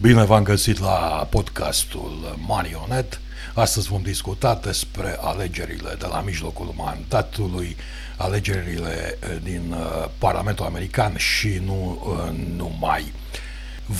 Bine v-am găsit la podcastul Marionet. Astăzi vom discuta despre alegerile de la mijlocul mandatului, alegerile eh, din eh, Parlamentul American și nu eh, numai.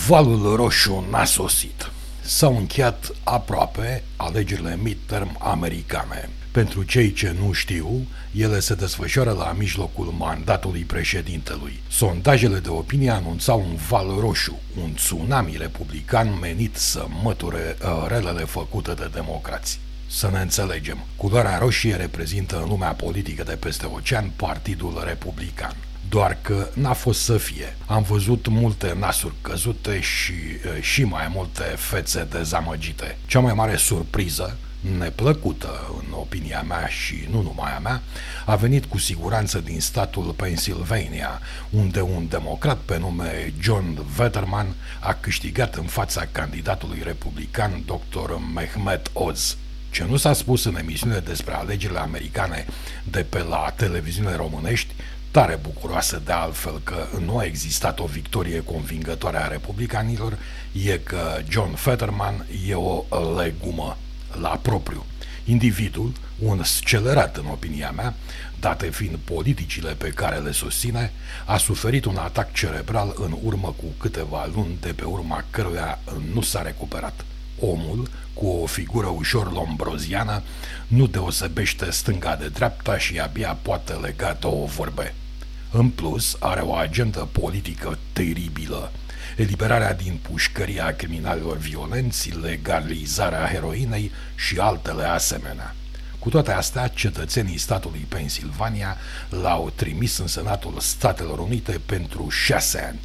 Valul roșu n-a sosit. S-au încheiat aproape alegerile midterm americane. Pentru cei ce nu știu, ele se desfășoară la mijlocul mandatului președintelui. Sondajele de opinie anunțau un val roșu, un tsunami republican menit să măture uh, relele făcute de democrații. Să ne înțelegem, culoarea roșie reprezintă în lumea politică de peste ocean Partidul Republican doar că n-a fost să fie. Am văzut multe nasuri căzute și, uh, și mai multe fețe dezamăgite. Cea mai mare surpriză neplăcută, în opinia mea și nu numai a mea, a venit cu siguranță din statul Pennsylvania, unde un democrat pe nume John Vetterman a câștigat în fața candidatului republican dr. Mehmet Oz. Ce nu s-a spus în emisiune despre alegerile americane de pe la televiziune românești, tare bucuroasă de altfel că nu a existat o victorie convingătoare a republicanilor, e că John Fetterman e o legumă la propriu. Individul, un scelerat în opinia mea, date fiind politicile pe care le susține, a suferit un atac cerebral în urmă cu câteva luni de pe urma căruia nu s-a recuperat. Omul, cu o figură ușor lombroziană, nu deosebește stânga de dreapta și abia poate lega două vorbe. În plus, are o agendă politică teribilă – eliberarea din pușcăria criminalilor violenți, legalizarea heroinei și altele asemenea. Cu toate astea, cetățenii statului Pennsylvania l-au trimis în Senatul Statelor Unite pentru șase ani.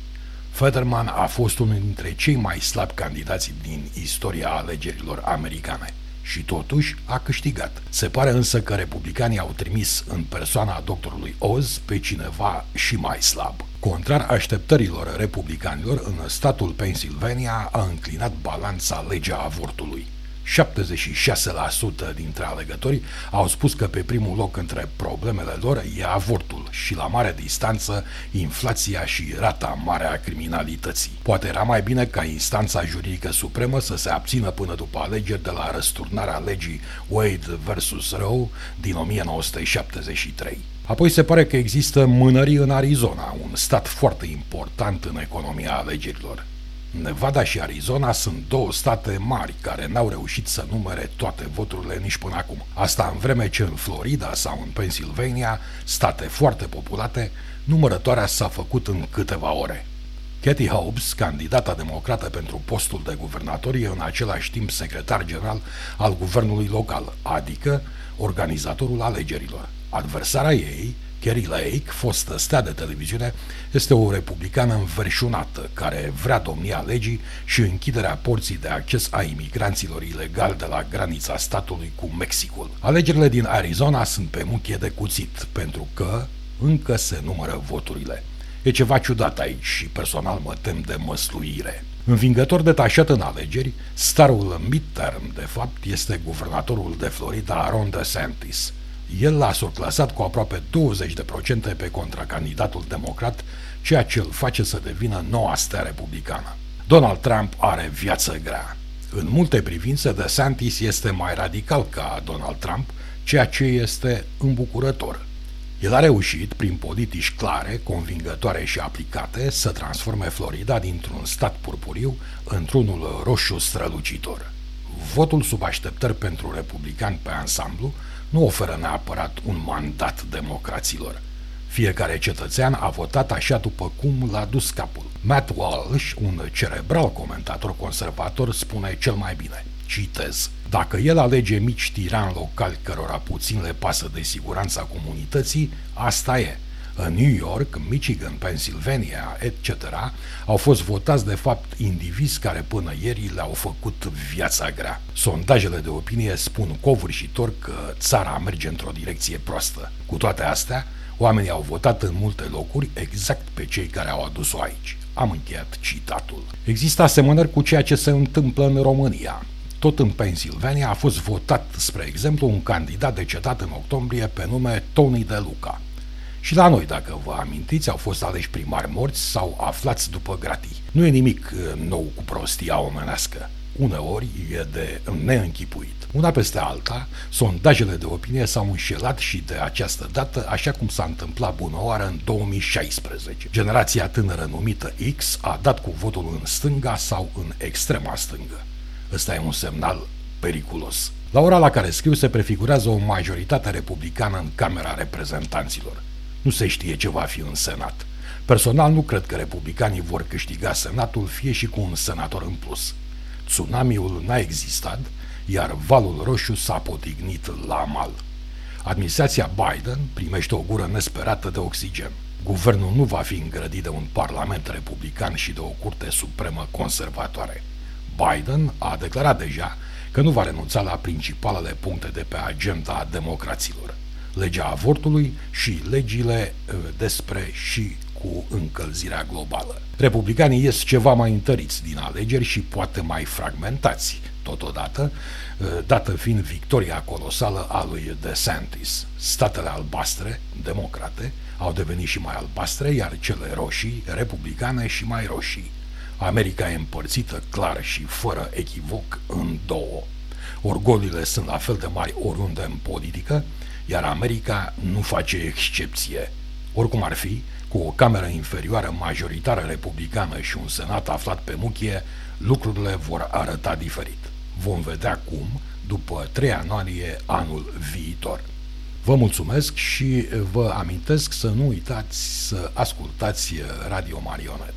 Federman a fost unul dintre cei mai slabi candidați din istoria alegerilor americane și totuși a câștigat. Se pare însă că republicanii au trimis în persoana doctorului Oz pe cineva și mai slab. Contrar așteptărilor republicanilor, în statul Pennsylvania a înclinat balanța legea avortului. 76% dintre alegători au spus că pe primul loc între problemele lor e avortul și la mare distanță inflația și rata mare a criminalității. Poate era mai bine ca instanța juridică supremă să se abțină până după alegeri de la răsturnarea legii Wade vs. Roe din 1973. Apoi se pare că există mânării în Arizona, un stat foarte important în economia alegerilor. Nevada și Arizona sunt două state mari care n-au reușit să numere toate voturile nici până acum. Asta în vreme ce în Florida sau în Pennsylvania, state foarte populate, numărătoarea s-a făcut în câteva ore. Katie Hobbs, candidata democrată pentru postul de guvernator, e în același timp secretar general al guvernului local, adică organizatorul alegerilor. Adversara ei, Kerry Lake, fostă stea de televiziune, este o republicană înverșunată care vrea domnia legii și închiderea porții de acces a imigranților ilegali de la granița statului cu Mexicul. Alegerile din Arizona sunt pe muchie de cuțit, pentru că încă se numără voturile. E ceva ciudat aici și personal mă tem de măsluire. Învingător detașat în alegeri, starul midterm, de fapt, este guvernatorul de Florida, Ron DeSantis – el l-a surclasat cu aproape 20% pe contracandidatul democrat, ceea ce îl face să devină noua stea republicană. Donald Trump are viață grea. În multe privințe, DeSantis este mai radical ca Donald Trump, ceea ce este îmbucurător. El a reușit, prin politici clare, convingătoare și aplicate, să transforme Florida dintr-un stat purpuriu într-unul roșu strălucitor. Votul sub așteptări pentru republicani pe ansamblu nu oferă neapărat un mandat democraților. Fiecare cetățean a votat așa după cum l-a dus capul. Matt Walsh, un cerebral comentator conservator, spune cel mai bine. Citez. Dacă el alege mici tirani locali cărora puțin le pasă de siguranța comunității, asta e. În New York, Michigan, Pennsylvania, etc., au fost votați de fapt indivizi care până ieri le-au făcut viața grea. Sondajele de opinie spun covârșitor că țara merge într-o direcție proastă. Cu toate astea, oamenii au votat în multe locuri exact pe cei care au adus-o aici. Am încheiat citatul. Există asemănări cu ceea ce se întâmplă în România. Tot în Pennsylvania a fost votat, spre exemplu, un candidat decedat în octombrie pe nume Tony De Luca. Și la noi, dacă vă amintiți, au fost aleși primari morți sau aflați după gratii. Nu e nimic uh, nou cu prostia omenească. Uneori e de neînchipuit. Una peste alta, sondajele de opinie s-au înșelat și de această dată, așa cum s-a întâmplat bună oară în 2016. Generația tânără numită X a dat cu votul în stânga sau în extrema stângă. Ăsta e un semnal periculos. La ora la care scriu se prefigurează o majoritate republicană în Camera Reprezentanților. Nu se știe ce va fi în Senat. Personal nu cred că republicanii vor câștiga Senatul fie și cu un senator în plus. Tsunamiul n-a existat, iar valul roșu s-a potignit la mal. Administrația Biden primește o gură nesperată de oxigen. Guvernul nu va fi îngrădit de un parlament republican și de o curte supremă conservatoare. Biden a declarat deja că nu va renunța la principalele puncte de pe agenda democraților. Legea avortului și legile ă, despre și cu încălzirea globală. Republicanii ies ceva mai întăriți din alegeri și poate mai fragmentați, totodată, ă, dată fiind victoria colosală a lui DeSantis. Statele albastre, democrate, au devenit și mai albastre, iar cele roșii, republicane și mai roșii. America e împărțită clar și fără echivoc în două. Orgolile sunt la fel de mari oriunde în politică, iar America nu face excepție. Oricum ar fi, cu o cameră inferioară majoritară republicană și un senat aflat pe muchie, lucrurile vor arăta diferit. Vom vedea cum după 3 ianuarie anul viitor. Vă mulțumesc și vă amintesc să nu uitați să ascultați Radio Marionet.